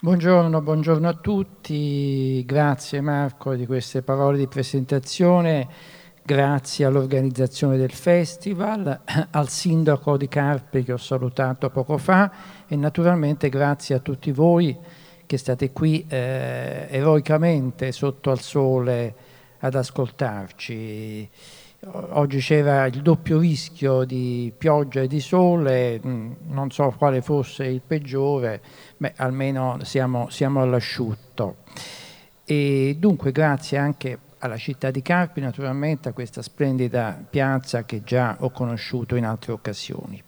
Buongiorno, buongiorno a tutti, grazie Marco di queste parole di presentazione, grazie all'organizzazione del festival, al sindaco di Carpi che ho salutato poco fa e naturalmente grazie a tutti voi che state qui eh, eroicamente sotto al sole ad ascoltarci. Oggi c'era il doppio rischio di pioggia e di sole, mm, non so quale fosse il peggiore, beh, almeno siamo, siamo all'asciutto. E dunque grazie anche alla città di Carpi, naturalmente a questa splendida piazza che già ho conosciuto in altre occasioni.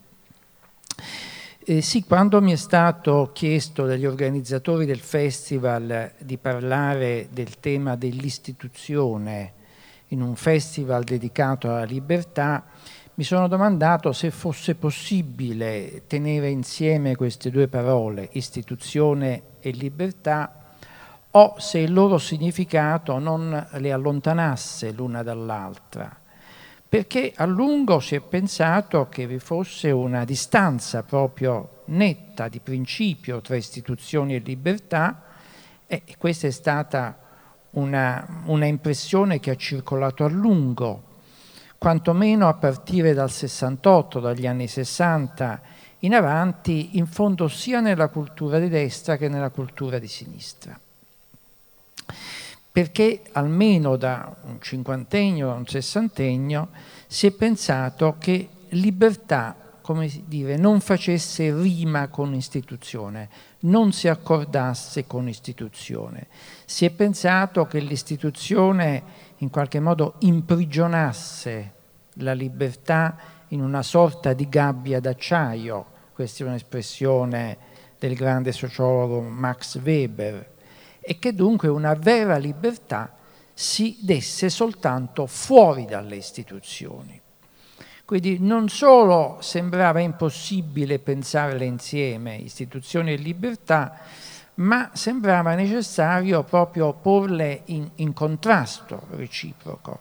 Eh, sì, quando mi è stato chiesto dagli organizzatori del festival di parlare del tema dell'istituzione in un festival dedicato alla libertà, mi sono domandato se fosse possibile tenere insieme queste due parole, istituzione e libertà, o se il loro significato non le allontanasse l'una dall'altra. Perché a lungo si è pensato che vi fosse una distanza proprio netta di principio tra istituzioni e libertà, e questa è stata una, una impressione che ha circolato a lungo, quantomeno a partire dal 68, dagli anni 60 in avanti, in fondo sia nella cultura di destra che nella cultura di sinistra. Perché almeno da un cinquantennio, da un sessantennio, si è pensato che libertà come dire, non facesse rima con istituzione, non si accordasse con istituzione. Si è pensato che l'istituzione in qualche modo imprigionasse la libertà in una sorta di gabbia d'acciaio, questa è un'espressione del grande sociologo Max Weber, e che dunque una vera libertà si desse soltanto fuori dalle istituzioni. Quindi non solo sembrava impossibile pensarle insieme, istituzioni e libertà, ma sembrava necessario proprio porle in, in contrasto reciproco,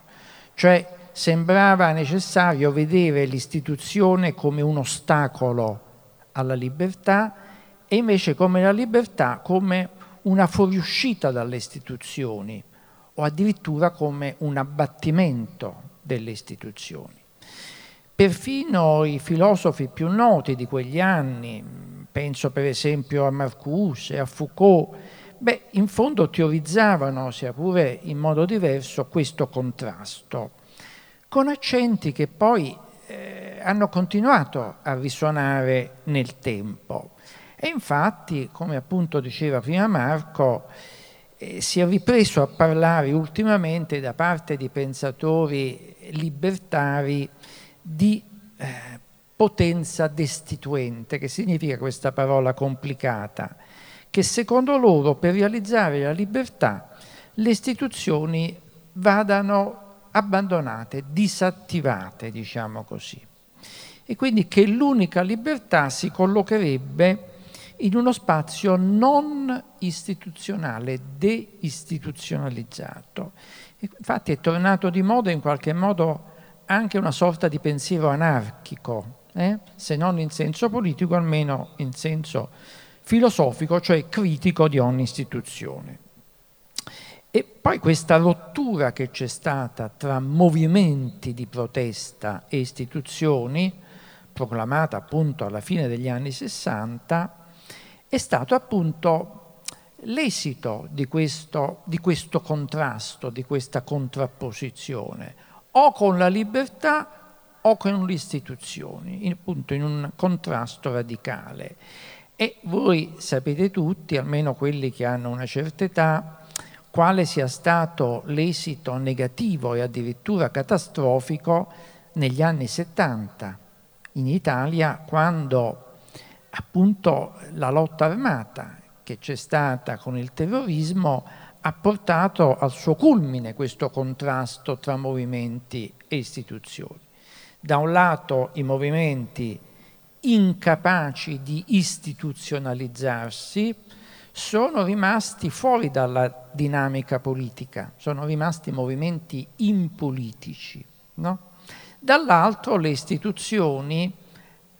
cioè sembrava necessario vedere l'istituzione come un ostacolo alla libertà e invece come la libertà come una fuoriuscita dalle istituzioni o addirittura come un abbattimento delle istituzioni. Perfino i filosofi più noti di quegli anni, penso per esempio a Marcuse, a Foucault, beh, in fondo teorizzavano, sia pure in modo diverso, questo contrasto, con accenti che poi eh, hanno continuato a risuonare nel tempo. E infatti, come appunto diceva prima Marco, eh, si è ripreso a parlare ultimamente da parte di pensatori libertari di eh, potenza destituente, che significa questa parola complicata, che secondo loro per realizzare la libertà le istituzioni vadano abbandonate, disattivate, diciamo così. E quindi che l'unica libertà si collocherebbe in uno spazio non istituzionale, deistituzionalizzato. Infatti è tornato di moda in qualche modo anche una sorta di pensiero anarchico, eh? se non in senso politico, almeno in senso filosofico, cioè critico di ogni istituzione. E poi questa rottura che c'è stata tra movimenti di protesta e istituzioni, proclamata appunto alla fine degli anni 60, è stato appunto l'esito di questo, di questo contrasto, di questa contrapposizione o con la libertà o con le istituzioni, appunto in un contrasto radicale. E voi sapete tutti, almeno quelli che hanno una certa età, quale sia stato l'esito negativo e addirittura catastrofico negli anni 70 in Italia quando appunto la lotta armata che c'è stata con il terrorismo ha portato al suo culmine questo contrasto tra movimenti e istituzioni. Da un lato i movimenti incapaci di istituzionalizzarsi sono rimasti fuori dalla dinamica politica, sono rimasti movimenti impolitici. No? Dall'altro le istituzioni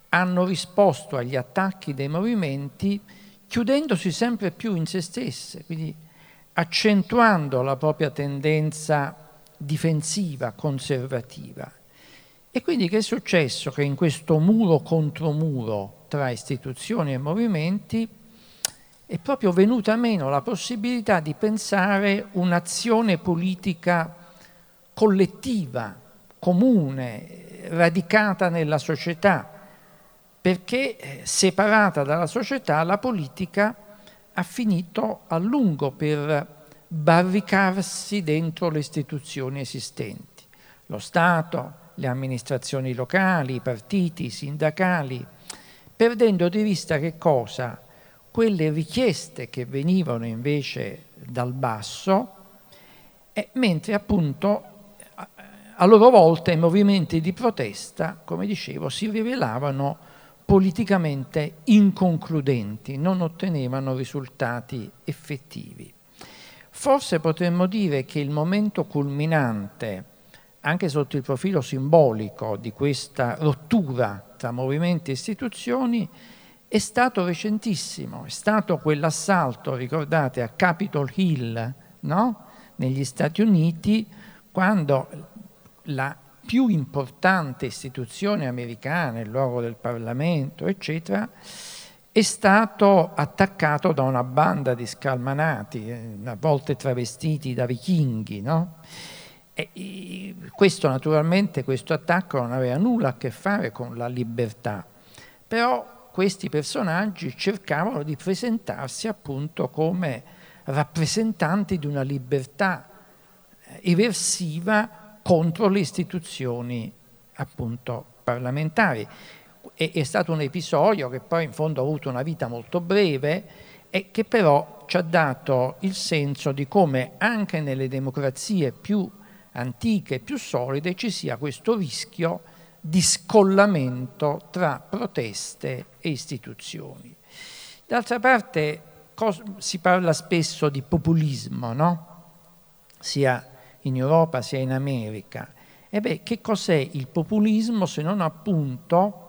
hanno risposto agli attacchi dei movimenti chiudendosi sempre più in se stesse, quindi accentuando la propria tendenza difensiva, conservativa. E quindi che è successo? Che in questo muro contro muro tra istituzioni e movimenti è proprio venuta meno la possibilità di pensare un'azione politica collettiva, comune, radicata nella società, perché eh, separata dalla società la politica ha finito a lungo per barricarsi dentro le istituzioni esistenti. Lo Stato, le amministrazioni locali, i partiti, i sindacali, perdendo di vista che cosa? Quelle richieste che venivano invece dal basso, eh, mentre appunto a loro volta i movimenti di protesta, come dicevo, si rivelavano politicamente inconcludenti, non ottenevano risultati effettivi. Forse potremmo dire che il momento culminante, anche sotto il profilo simbolico di questa rottura tra movimenti e istituzioni, è stato recentissimo, è stato quell'assalto, ricordate, a Capitol Hill, no? negli Stati Uniti, quando la più importante istituzione americana, il luogo del Parlamento, eccetera, è stato attaccato da una banda di scalmanati, eh, a volte travestiti da vichinghi. No? E, questo naturalmente, questo attacco non aveva nulla a che fare con la libertà, però questi personaggi cercavano di presentarsi appunto come rappresentanti di una libertà eh, eversiva contro le istituzioni appunto parlamentari è, è stato un episodio che poi in fondo ha avuto una vita molto breve e che però ci ha dato il senso di come anche nelle democrazie più antiche, più solide, ci sia questo rischio di scollamento tra proteste e istituzioni. D'altra parte si parla spesso di populismo, no? sia in Europa sia in America. E beh, che cos'è il populismo se non appunto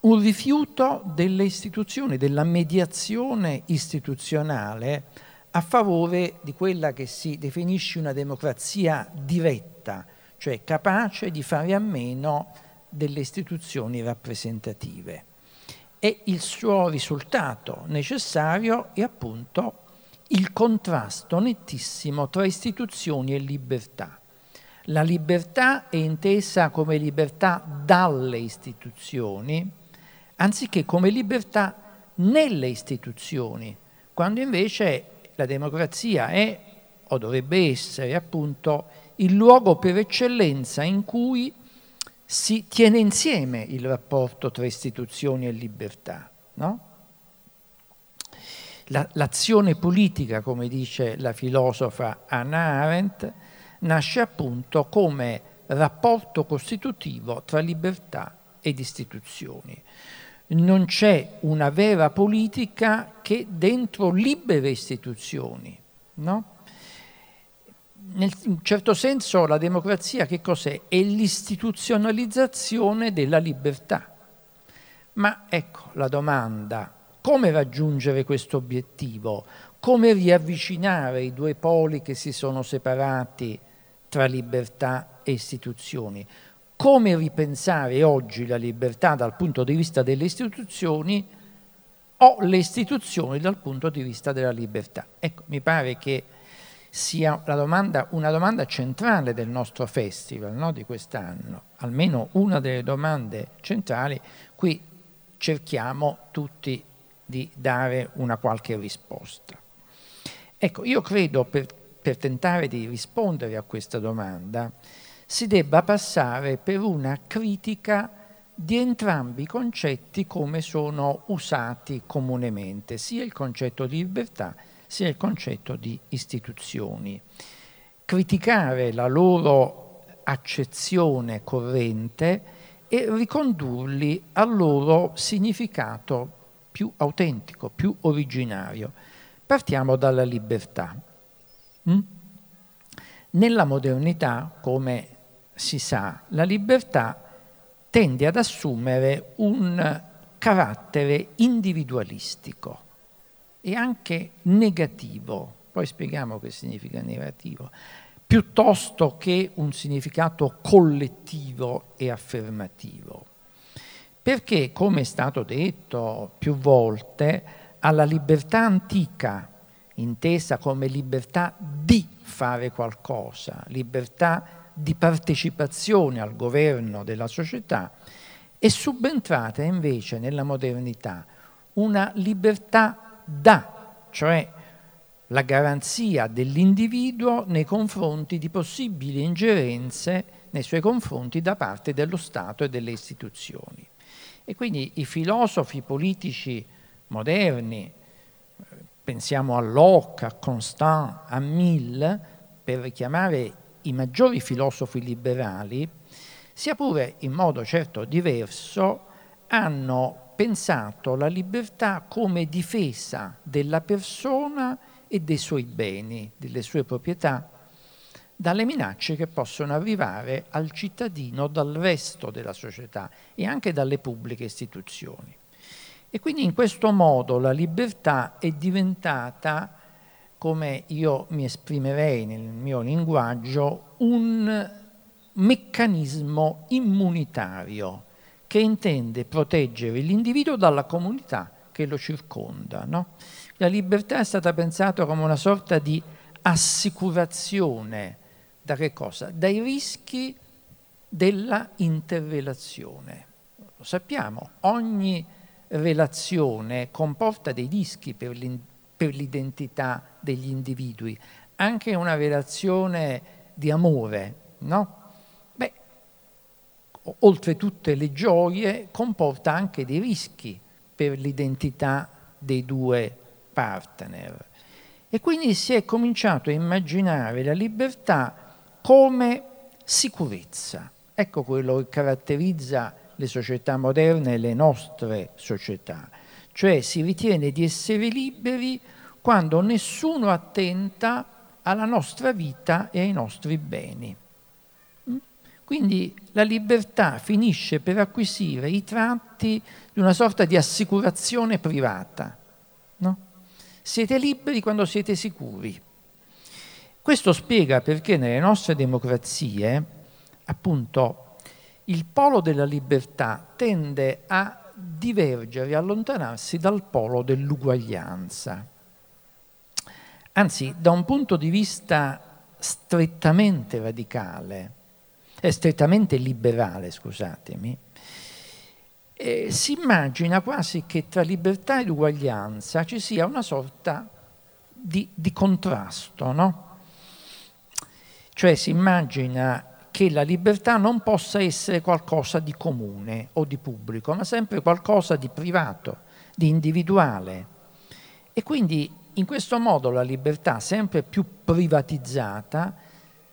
un rifiuto delle istituzioni, della mediazione istituzionale a favore di quella che si definisce una democrazia diretta, cioè capace di fare a meno delle istituzioni rappresentative. E il suo risultato necessario è appunto il contrasto nettissimo tra istituzioni e libertà. La libertà è intesa come libertà dalle istituzioni, anziché come libertà nelle istituzioni, quando invece la democrazia è o dovrebbe essere appunto il luogo per eccellenza in cui si tiene insieme il rapporto tra istituzioni e libertà. No? La, l'azione politica, come dice la filosofa Anna Arendt, nasce appunto come rapporto costitutivo tra libertà ed istituzioni non c'è una vera politica che dentro libere istituzioni. No? Nel, in un certo senso la democrazia che cos'è? È l'istituzionalizzazione della libertà. Ma ecco la domanda, come raggiungere questo obiettivo? Come riavvicinare i due poli che si sono separati tra libertà e istituzioni? come ripensare oggi la libertà dal punto di vista delle istituzioni o le istituzioni dal punto di vista della libertà. Ecco, mi pare che sia domanda, una domanda centrale del nostro festival no, di quest'anno, almeno una delle domande centrali, qui cerchiamo tutti di dare una qualche risposta. Ecco, io credo per, per tentare di rispondere a questa domanda si debba passare per una critica di entrambi i concetti come sono usati comunemente, sia il concetto di libertà sia il concetto di istituzioni. Criticare la loro accezione corrente e ricondurli al loro significato più autentico, più originario. Partiamo dalla libertà. Mm? Nella modernità, come si sa, la libertà tende ad assumere un carattere individualistico e anche negativo, poi spieghiamo che significa negativo, piuttosto che un significato collettivo e affermativo. Perché, come è stato detto più volte, alla libertà antica, intesa come libertà di fare qualcosa, libertà di partecipazione al governo della società, è subentrata invece nella modernità una libertà da, cioè la garanzia dell'individuo nei confronti di possibili ingerenze nei suoi confronti da parte dello Stato e delle istituzioni. E quindi i filosofi politici moderni, pensiamo a Locke, a Constant, a Mill, per richiamare i maggiori filosofi liberali, sia pure in modo certo diverso, hanno pensato la libertà come difesa della persona e dei suoi beni, delle sue proprietà, dalle minacce che possono arrivare al cittadino dal resto della società e anche dalle pubbliche istituzioni. E quindi in questo modo la libertà è diventata, come io mi esprimerei nel mio linguaggio, un meccanismo immunitario che intende proteggere l'individuo dalla comunità che lo circonda. No? La libertà è stata pensata come una sorta di assicurazione da che cosa? Dai rischi della interrelazione. Lo sappiamo, ogni relazione comporta dei rischi per l'identità degli individui, anche una relazione di amore, no? Beh, oltre tutte le gioie comporta anche dei rischi per l'identità dei due partner. E quindi si è cominciato a immaginare la libertà come sicurezza. Ecco quello che caratterizza le società moderne e le nostre società. Cioè si ritiene di essere liberi quando nessuno attenta alla nostra vita e ai nostri beni. Mm? Quindi la libertà finisce per acquisire i tratti di una sorta di assicurazione privata. No? Siete liberi quando siete sicuri. Questo spiega perché nelle nostre democrazie, appunto, il polo della libertà tende a divergere, allontanarsi dal polo dell'uguaglianza. Anzi, da un punto di vista strettamente radicale, eh, strettamente liberale, scusatemi, eh, si immagina quasi che tra libertà ed uguaglianza ci sia una sorta di, di contrasto, no? Cioè si immagina che la libertà non possa essere qualcosa di comune o di pubblico, ma sempre qualcosa di privato, di individuale. E quindi in questo modo la libertà, sempre più privatizzata,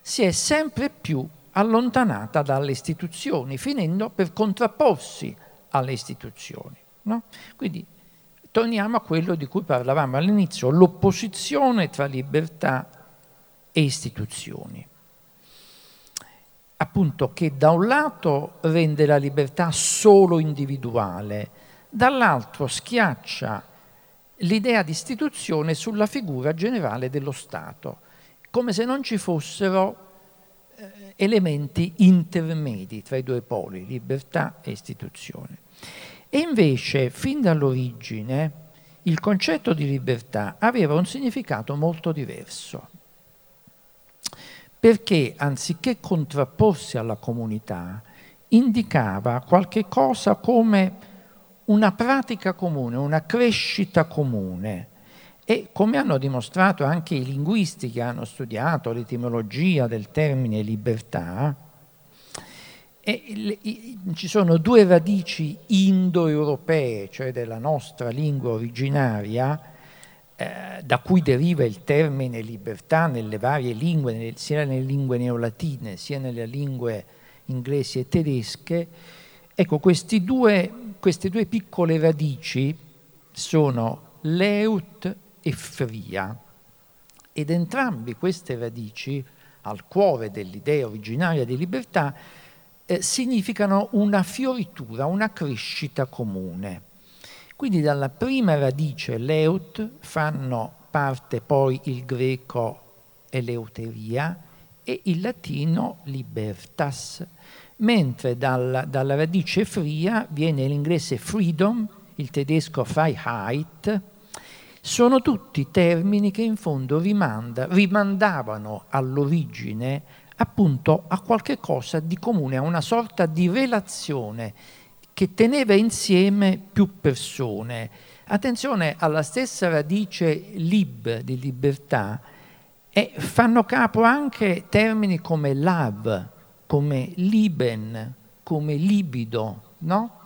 si è sempre più allontanata dalle istituzioni, finendo per contrapporsi alle istituzioni. No? Quindi torniamo a quello di cui parlavamo all'inizio, l'opposizione tra libertà e istituzioni. Appunto che da un lato rende la libertà solo individuale, dall'altro schiaccia l'idea di istituzione sulla figura generale dello Stato, come se non ci fossero eh, elementi intermedi tra i due poli, libertà e istituzione. E invece, fin dall'origine, il concetto di libertà aveva un significato molto diverso, perché anziché contrapporsi alla comunità, indicava qualche cosa come una pratica comune, una crescita comune. E come hanno dimostrato anche i linguisti che hanno studiato l'etimologia del termine libertà, ci sono due radici indoeuropee, cioè della nostra lingua originaria, eh, da cui deriva il termine libertà nelle varie lingue, sia nelle lingue neolatine sia nelle lingue inglesi e tedesche. Ecco, due, queste due piccole radici sono leut e fria, ed entrambi queste radici, al cuore dell'idea originaria di libertà, eh, significano una fioritura, una crescita comune. Quindi dalla prima radice leut fanno parte poi il greco eleuteria e il latino libertas, mentre dal, dalla radice fria viene l'inglese freedom, il tedesco Freiheit, sono tutti termini che in fondo rimanda, rimandavano all'origine appunto a qualche cosa di comune, a una sorta di relazione che teneva insieme più persone. Attenzione alla stessa radice lib di libertà e fanno capo anche termini come love, come liben, come libido, no?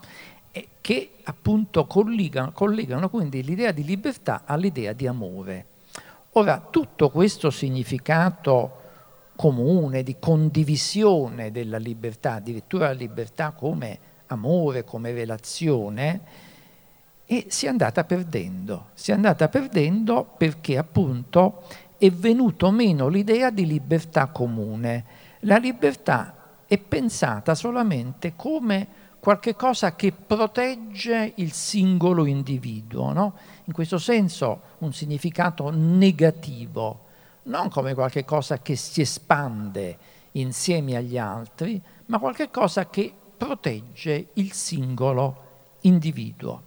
Che appunto collegano, collegano quindi l'idea di libertà all'idea di amore. Ora, tutto questo significato comune, di condivisione della libertà, addirittura la libertà come amore, come relazione, e si è andata perdendo. Si è andata perdendo perché appunto è venuto meno l'idea di libertà comune. La libertà è pensata solamente come qualche cosa che protegge il singolo individuo, no? in questo senso un significato negativo non come qualcosa che si espande insieme agli altri, ma qualcosa che protegge il singolo individuo.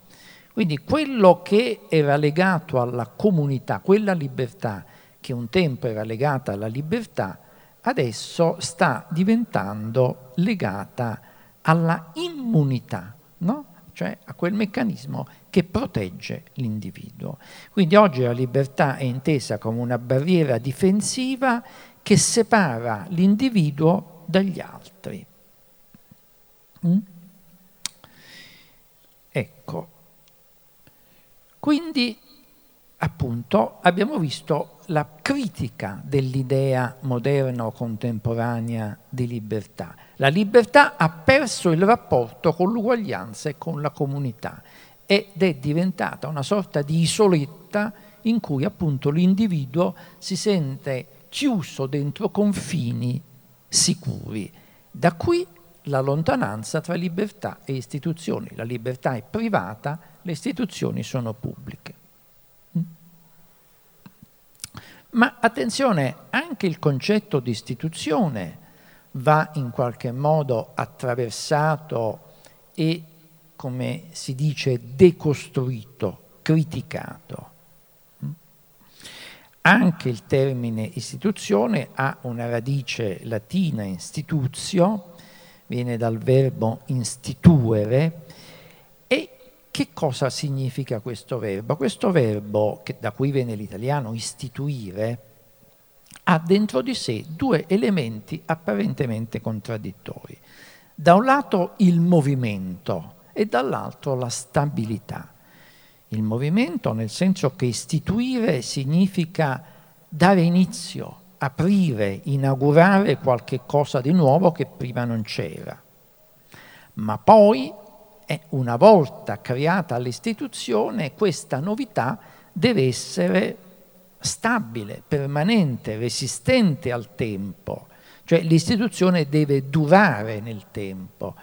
Quindi quello che era legato alla comunità, quella libertà che un tempo era legata alla libertà, adesso sta diventando legata alla immunità, no? cioè a quel meccanismo che protegge l'individuo. Quindi oggi la libertà è intesa come una barriera difensiva che separa l'individuo dagli altri. Mm? Ecco, quindi appunto abbiamo visto la critica dell'idea moderna o contemporanea di libertà. La libertà ha perso il rapporto con l'uguaglianza e con la comunità ed è diventata una sorta di isoletta in cui appunto l'individuo si sente chiuso dentro confini sicuri. Da qui la lontananza tra libertà e istituzioni. La libertà è privata, le istituzioni sono pubbliche. Mm? Ma attenzione, anche il concetto di istituzione va in qualche modo attraversato e come si dice, decostruito, criticato. Anche il termine istituzione ha una radice latina institutio, viene dal verbo instituere, e che cosa significa questo verbo? Questo verbo, che, da cui viene l'italiano istituire, ha dentro di sé due elementi apparentemente contraddittori. Da un lato il movimento, e dall'altro la stabilità. Il movimento nel senso che istituire significa dare inizio, aprire, inaugurare qualche cosa di nuovo che prima non c'era. Ma poi, una volta creata l'istituzione, questa novità deve essere stabile, permanente, resistente al tempo, cioè l'istituzione deve durare nel tempo.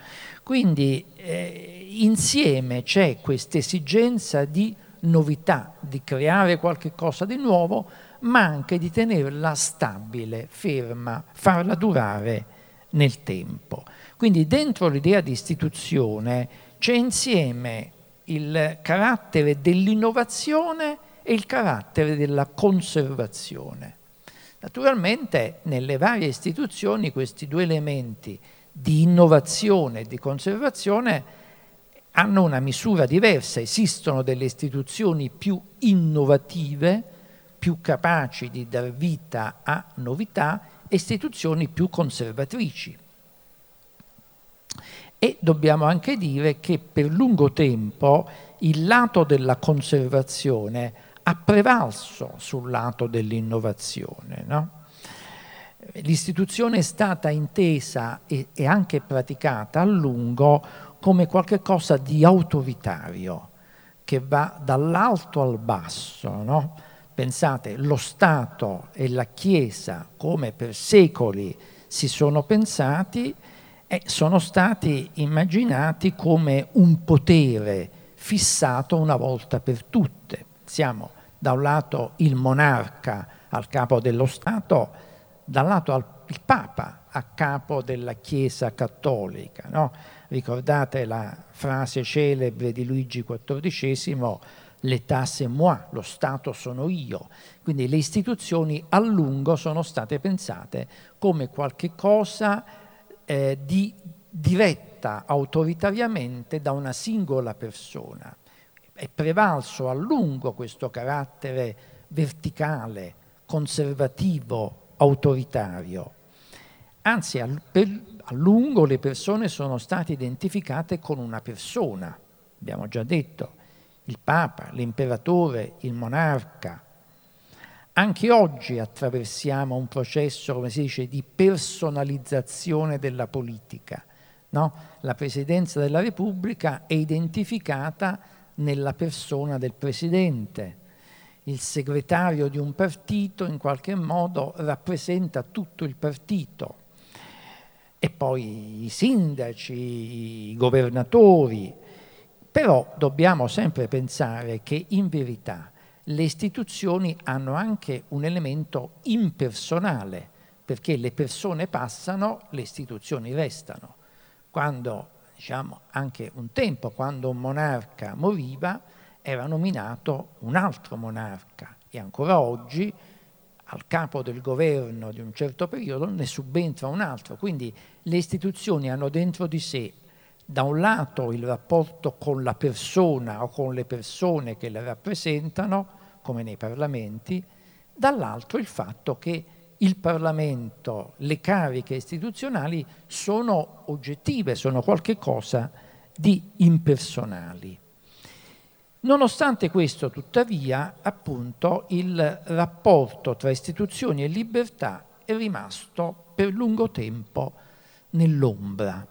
Quindi eh, insieme c'è questa esigenza di novità, di creare qualche cosa di nuovo, ma anche di tenerla stabile, ferma, farla durare nel tempo. Quindi dentro l'idea di istituzione c'è insieme il carattere dell'innovazione e il carattere della conservazione. Naturalmente nelle varie istituzioni questi due elementi di innovazione e di conservazione hanno una misura diversa, esistono delle istituzioni più innovative, più capaci di dar vita a novità e istituzioni più conservatrici. E dobbiamo anche dire che per lungo tempo il lato della conservazione ha prevalso sul lato dell'innovazione. No? L'istituzione è stata intesa e, e anche praticata a lungo come qualcosa di autoritario che va dall'alto al basso. No? Pensate, lo Stato e la Chiesa, come per secoli si sono pensati, eh, sono stati immaginati come un potere fissato una volta per tutte. Siamo da un lato il monarca al capo dello Stato, dall'altro il Papa a capo della Chiesa cattolica. No? Ricordate la frase celebre di Luigi XIV, l'État c'est moi, lo Stato sono io. Quindi le istituzioni a lungo sono state pensate come qualche cosa eh, di diretta autoritariamente da una singola persona. È prevalso a lungo questo carattere verticale, conservativo, autoritario. Anzi, a, per, a lungo le persone sono state identificate con una persona, abbiamo già detto, il Papa, l'imperatore, il monarca. Anche oggi attraversiamo un processo, come si dice, di personalizzazione della politica. No? La Presidenza della Repubblica è identificata nella persona del Presidente. Il segretario di un partito in qualche modo rappresenta tutto il partito. E poi i sindaci, i governatori. Però dobbiamo sempre pensare che in verità le istituzioni hanno anche un elemento impersonale, perché le persone passano, le istituzioni restano. Quando, diciamo, anche un tempo, quando un monarca moriva, era nominato un altro monarca e ancora oggi al capo del governo di un certo periodo ne subentra un altro. Quindi le istituzioni hanno dentro di sé da un lato il rapporto con la persona o con le persone che le rappresentano, come nei parlamenti, dall'altro il fatto che il Parlamento, le cariche istituzionali sono oggettive, sono qualcosa di impersonali. Nonostante questo, tuttavia, appunto, il rapporto tra istituzioni e libertà è rimasto per lungo tempo nell'ombra.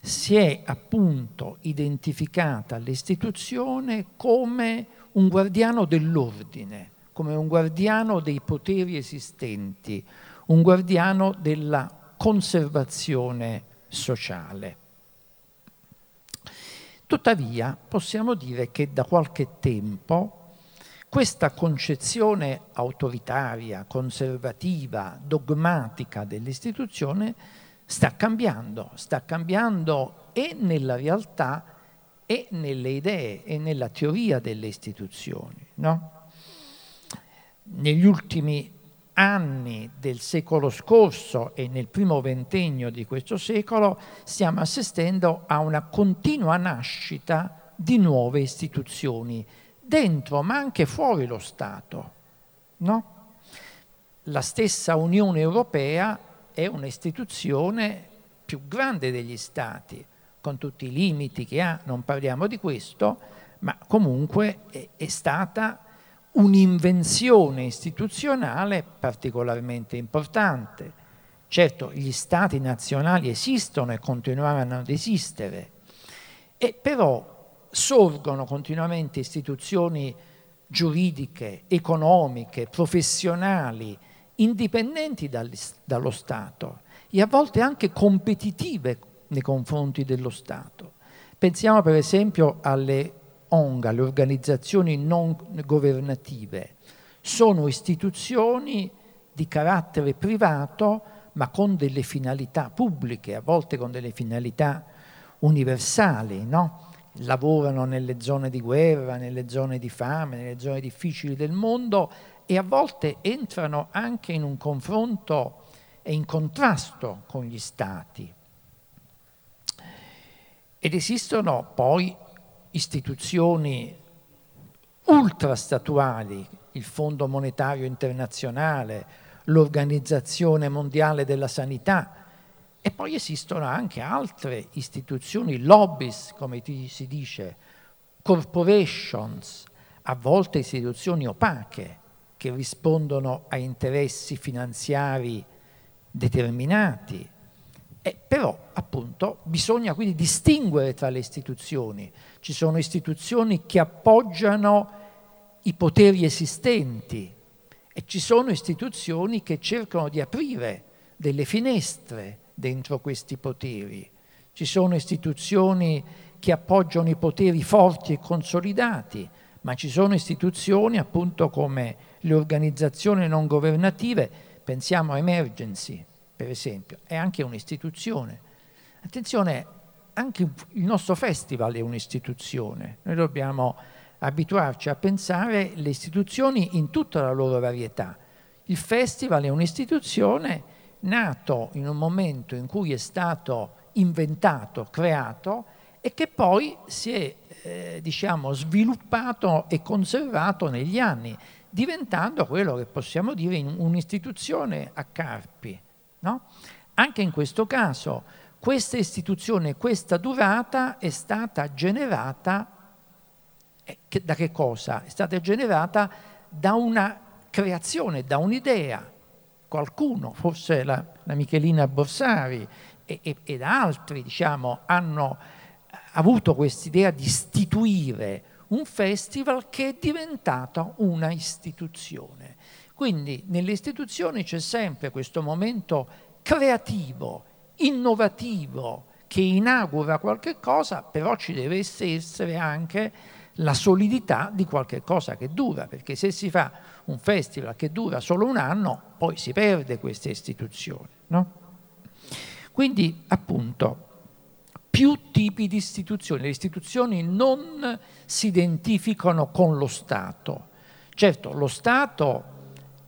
Si è appunto identificata l'istituzione come un guardiano dell'ordine, come un guardiano dei poteri esistenti, un guardiano della conservazione sociale. Tuttavia possiamo dire che da qualche tempo questa concezione autoritaria, conservativa, dogmatica dell'istituzione sta cambiando, sta cambiando e nella realtà e nelle idee e nella teoria delle istituzioni. No? Negli ultimi anni del secolo scorso e nel primo ventennio di questo secolo stiamo assistendo a una continua nascita di nuove istituzioni, dentro ma anche fuori lo Stato. No? La stessa Unione Europea è un'istituzione più grande degli Stati, con tutti i limiti che ha, non parliamo di questo, ma comunque è, è stata un'invenzione istituzionale particolarmente importante. Certo, gli stati nazionali esistono e continueranno ad esistere, e però sorgono continuamente istituzioni giuridiche, economiche, professionali, indipendenti dallo Stato e a volte anche competitive nei confronti dello Stato. Pensiamo per esempio alle ONG, alle organizzazioni non governative. Sono istituzioni di carattere privato ma con delle finalità pubbliche, a volte con delle finalità universali, no? lavorano nelle zone di guerra, nelle zone di fame, nelle zone difficili del mondo e a volte entrano anche in un confronto e in contrasto con gli stati. Ed esistono poi istituzioni ultrastatuali, il Fondo Monetario Internazionale, l'Organizzazione Mondiale della Sanità e poi esistono anche altre istituzioni, lobbies, come si dice, corporations, a volte istituzioni opache che rispondono a interessi finanziari determinati eh, però appunto bisogna quindi distinguere tra le istituzioni. Ci sono istituzioni che appoggiano i poteri esistenti e ci sono istituzioni che cercano di aprire delle finestre dentro questi poteri. Ci sono istituzioni che appoggiano i poteri forti e consolidati, ma ci sono istituzioni appunto come le organizzazioni non governative, pensiamo a Emergency per esempio, è anche un'istituzione. Attenzione, anche il nostro festival è un'istituzione, noi dobbiamo abituarci a pensare le istituzioni in tutta la loro varietà. Il festival è un'istituzione nato in un momento in cui è stato inventato, creato e che poi si è eh, diciamo, sviluppato e conservato negli anni, diventando quello che possiamo dire un'istituzione a Carpi. No? Anche in questo caso questa istituzione, questa durata è stata generata eh, da che cosa? È stata generata da una creazione, da un'idea. Qualcuno, forse la, la Michelina Borsari e, e, ed altri, diciamo, hanno avuto quest'idea di istituire un festival che è diventato una istituzione. Quindi nelle istituzioni c'è sempre questo momento creativo, innovativo, che inaugura qualche cosa, però ci deve essere anche la solidità di qualche cosa che dura, perché se si fa un festival che dura solo un anno, poi si perde questa istituzione. No? Quindi, appunto, più tipi di istituzioni. Le istituzioni non si identificano con lo Stato. Certo, lo Stato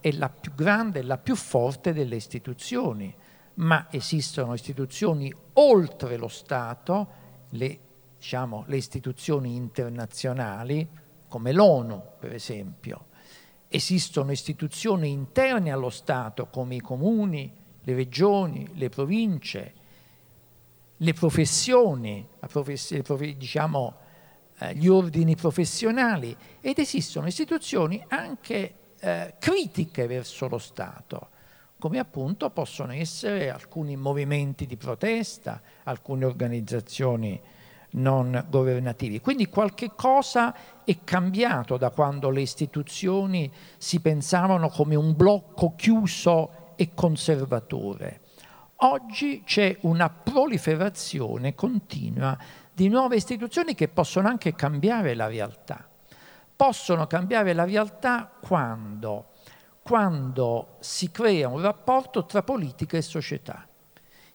è la più grande la più forte delle istituzioni, ma esistono istituzioni oltre lo Stato, le, diciamo, le istituzioni internazionali, come l'ONU per esempio. Esistono istituzioni interne allo Stato, come i comuni, le regioni, le province, le professioni, profess prof diciamo, eh, gli ordini professionali, ed esistono istituzioni anche eh, critiche verso lo Stato, come appunto possono essere alcuni movimenti di protesta, alcune organizzazioni non governativi. Quindi qualche cosa è cambiato da quando le istituzioni si pensavano come un blocco chiuso e conservatore. Oggi c'è una proliferazione continua di nuove istituzioni che possono anche cambiare la realtà possono cambiare la realtà quando? Quando si crea un rapporto tra politica e società.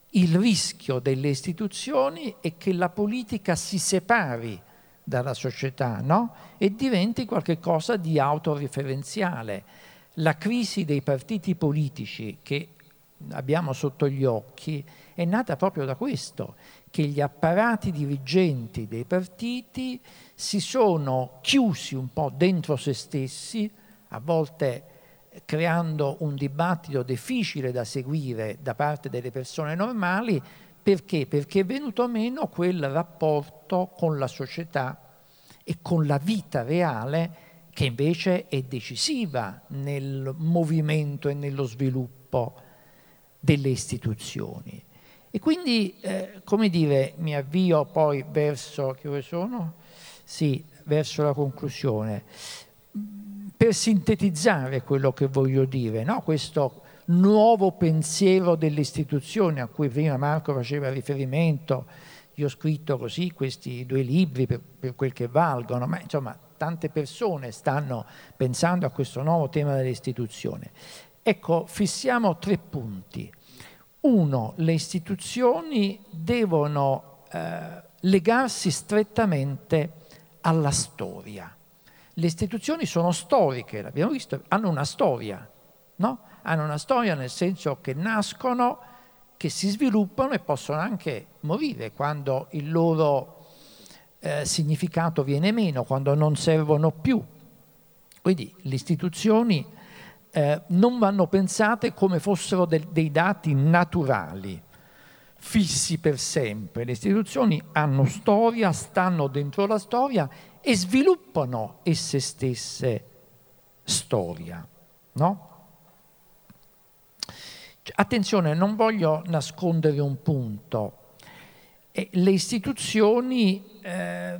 Il rischio delle istituzioni è che la politica si separi dalla società no? e diventi qualcosa di autoreferenziale. La crisi dei partiti politici che abbiamo sotto gli occhi è nata proprio da questo, che gli apparati dirigenti dei partiti si sono chiusi un po' dentro se stessi, a volte creando un dibattito difficile da seguire da parte delle persone normali, perché? Perché è venuto meno quel rapporto con la società e con la vita reale che invece è decisiva nel movimento e nello sviluppo delle istituzioni. E quindi, eh, come dire, mi avvio poi verso, che ore sono? Sì, verso la conclusione. Per sintetizzare quello che voglio dire, no? questo nuovo pensiero delle istituzioni a cui prima Marco faceva riferimento, io ho scritto così questi due libri per, per quel che valgono, ma insomma tante persone stanno pensando a questo nuovo tema delle istituzioni. Ecco, fissiamo tre punti. Uno, le istituzioni devono eh, legarsi strettamente alla storia. Le istituzioni sono storiche, l'abbiamo visto, hanno una storia, no? Hanno una storia nel senso che nascono, che si sviluppano e possono anche morire quando il loro eh, significato viene meno, quando non servono più. Quindi le istituzioni eh, non vanno pensate come fossero del, dei dati naturali, fissi per sempre. Le istituzioni hanno storia, stanno dentro la storia e sviluppano esse stesse storia. No? Attenzione, non voglio nascondere un punto. Eh, le istituzioni eh,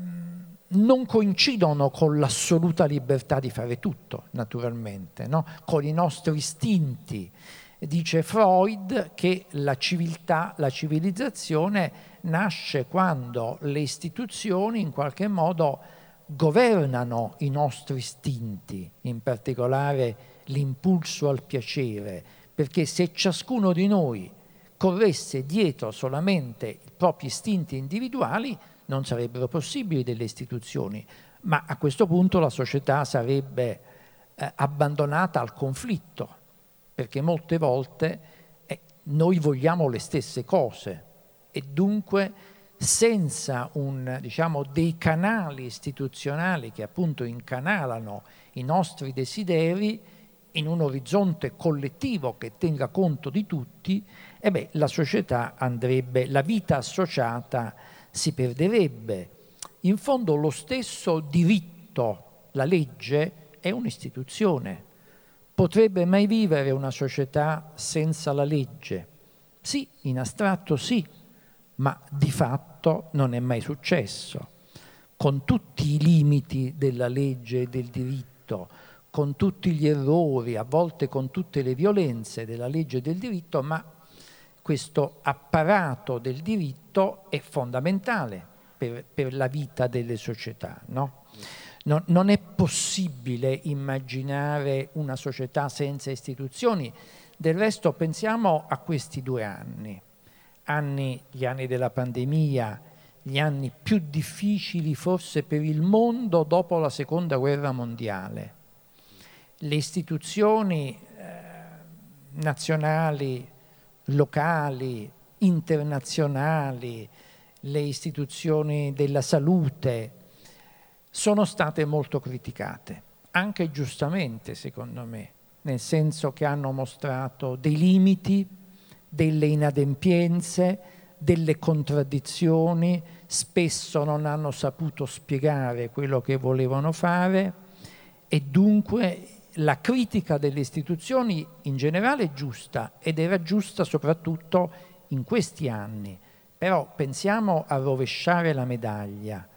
non coincidono con l'assoluta libertà di fare tutto, naturalmente, no? con i nostri istinti, Dice Freud che la civiltà, la civilizzazione nasce quando le istituzioni in qualche modo governano i nostri istinti, in particolare l'impulso al piacere, perché se ciascuno di noi corresse dietro solamente i propri istinti individuali, non sarebbero possibili delle istituzioni, ma a questo punto la società sarebbe eh, abbandonata al conflitto, perché molte volte eh, noi vogliamo le stesse cose e dunque senza un, diciamo, dei canali istituzionali che appunto incanalano i nostri desideri in un orizzonte collettivo che tenga conto di tutti, e beh, la società andrebbe, la vita associata si perderebbe. In fondo lo stesso diritto, la legge, è un'istituzione. Potrebbe mai vivere una società senza la legge? Sì, in astratto sì, ma di fatto non è mai successo. Con tutti i limiti della legge e del diritto, con tutti gli errori, a volte con tutte le violenze della legge e del diritto, ma questo apparato del diritto è fondamentale per, per la vita delle società. No? Non, non è possibile immaginare una società senza istituzioni, del resto pensiamo a questi due anni anni, gli anni della pandemia, gli anni più difficili forse per il mondo dopo la seconda guerra mondiale. Le istituzioni eh, nazionali, locali, internazionali, le istituzioni della salute sono state molto criticate, anche giustamente secondo me, nel senso che hanno mostrato dei limiti delle inadempienze, delle contraddizioni, spesso non hanno saputo spiegare quello che volevano fare e dunque la critica delle istituzioni in generale è giusta ed era giusta soprattutto in questi anni. Però pensiamo a rovesciare la medaglia.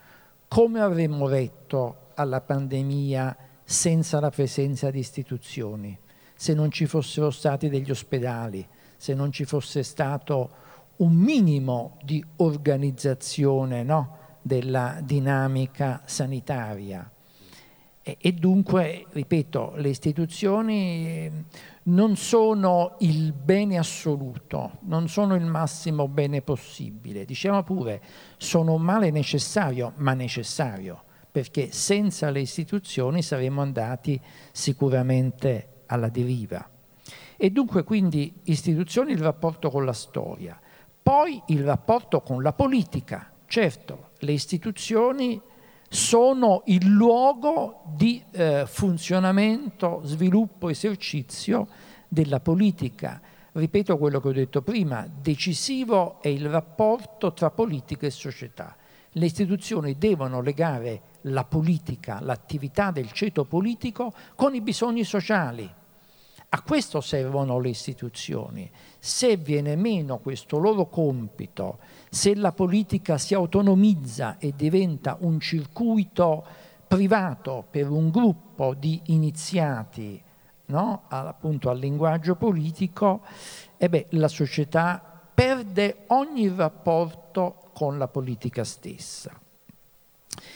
Come avremmo retto alla pandemia senza la presenza di istituzioni? Se non ci fossero stati degli ospedali, se non ci fosse stato un minimo di organizzazione no? della dinamica sanitaria. E, dunque, ripeto, le istituzioni eh, non sono il bene assoluto, non sono il massimo bene possibile. Diciamo pure, sono un male necessario, ma necessario, perché senza le istituzioni saremmo andati sicuramente alla deriva. E dunque quindi istituzioni il rapporto con la storia, poi il rapporto con la politica. Certo, le istituzioni sono il luogo di eh, funzionamento, sviluppo, esercizio della politica. Ripeto quello che ho detto prima, decisivo è il rapporto tra politica e società. Le istituzioni devono legare la politica, l'attività del ceto politico con i bisogni sociali, a questo servono le istituzioni. Se viene meno questo loro compito, se la politica si autonomizza e diventa un circuito privato per un gruppo di iniziati no? appunto al linguaggio politico, eh beh, la società perde ogni rapporto con la politica stessa.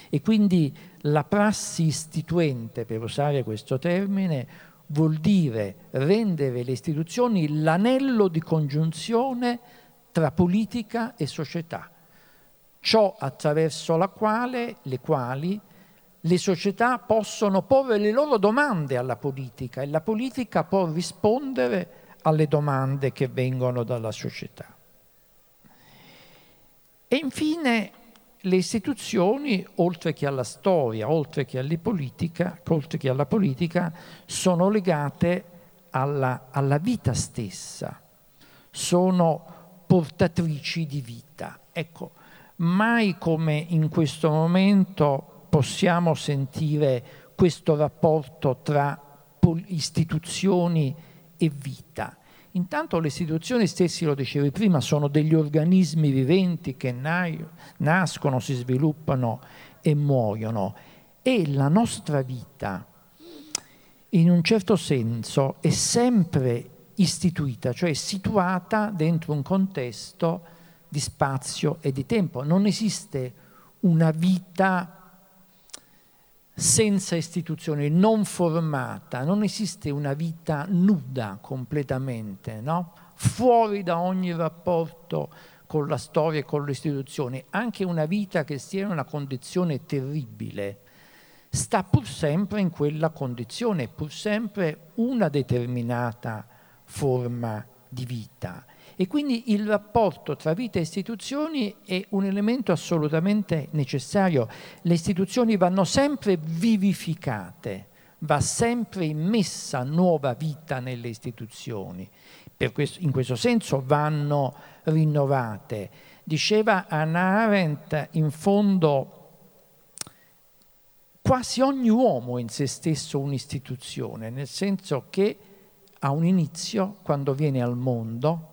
E quindi la prassi istituente, per usare questo termine, vuol dire rendere le istituzioni l'anello di congiunzione tra politica e società, ciò attraverso la quale, le quali le società possono porre le loro domande alla politica e la politica può rispondere alle domande che vengono dalla società. E infine le istituzioni, oltre che alla storia, oltre che, politica, oltre che alla politica, sono legate alla, alla vita stessa, sono portatrici di vita. Ecco, mai come in questo momento possiamo sentire questo rapporto tra istituzioni e vita. Intanto le istituzioni stesse, lo dicevi prima, sono degli organismi viventi che nascono, si sviluppano e muoiono. E la nostra vita, in un certo senso, è sempre istituita, cioè situata dentro un contesto di spazio e di tempo. Non esiste una vita senza istituzioni, non formata, non esiste una vita nuda completamente, no? fuori da ogni rapporto con la storia e con le istituzioni, anche una vita che sia in una condizione terribile, sta pur sempre in quella condizione, pur sempre una determinata forma di vita. E quindi il rapporto tra vita e istituzioni è un elemento assolutamente necessario. Le istituzioni vanno sempre vivificate, va sempre immessa nuova vita nelle istituzioni. Questo, in questo senso vanno rinnovate. Diceva Anna Arendt, in fondo quasi ogni uomo è in se stesso un'istituzione, nel senso che ha un inizio quando viene al mondo,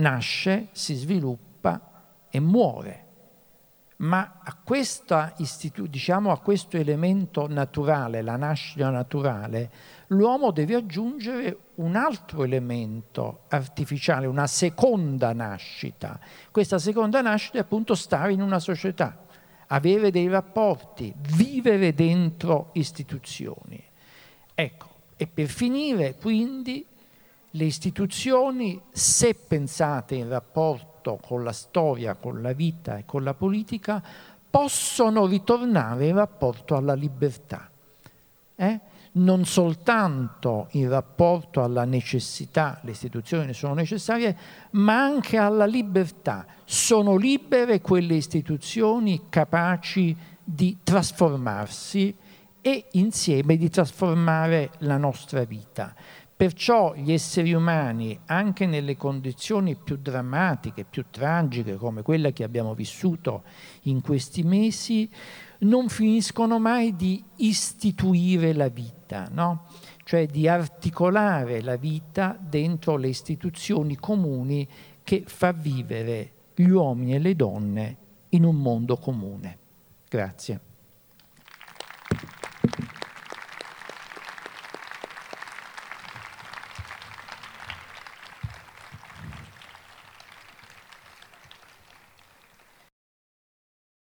nasce, si sviluppa e muore. Ma a, questa, diciamo, a questo elemento naturale, la nascita naturale, l'uomo deve aggiungere un altro elemento artificiale, una seconda nascita. Questa seconda nascita è appunto stare in una società, avere dei rapporti, vivere dentro istituzioni. Ecco, e per finire quindi le istituzioni, se pensate in rapporto con la storia, con la vita e con la politica, possono ritornare in rapporto alla libertà. Eh? Non soltanto in rapporto alla necessità, le istituzioni sono necessarie, ma anche alla libertà. Sono libere quelle istituzioni capaci di trasformarsi e insieme di trasformare la nostra vita. Perciò gli esseri umani, anche nelle condizioni più drammatiche, più tragiche, come quella che abbiamo vissuto in questi mesi, non finiscono mai di istituire la vita, no? cioè di articolare la vita dentro le istituzioni comuni che fa vivere gli uomini e le donne in un mondo comune. Grazie.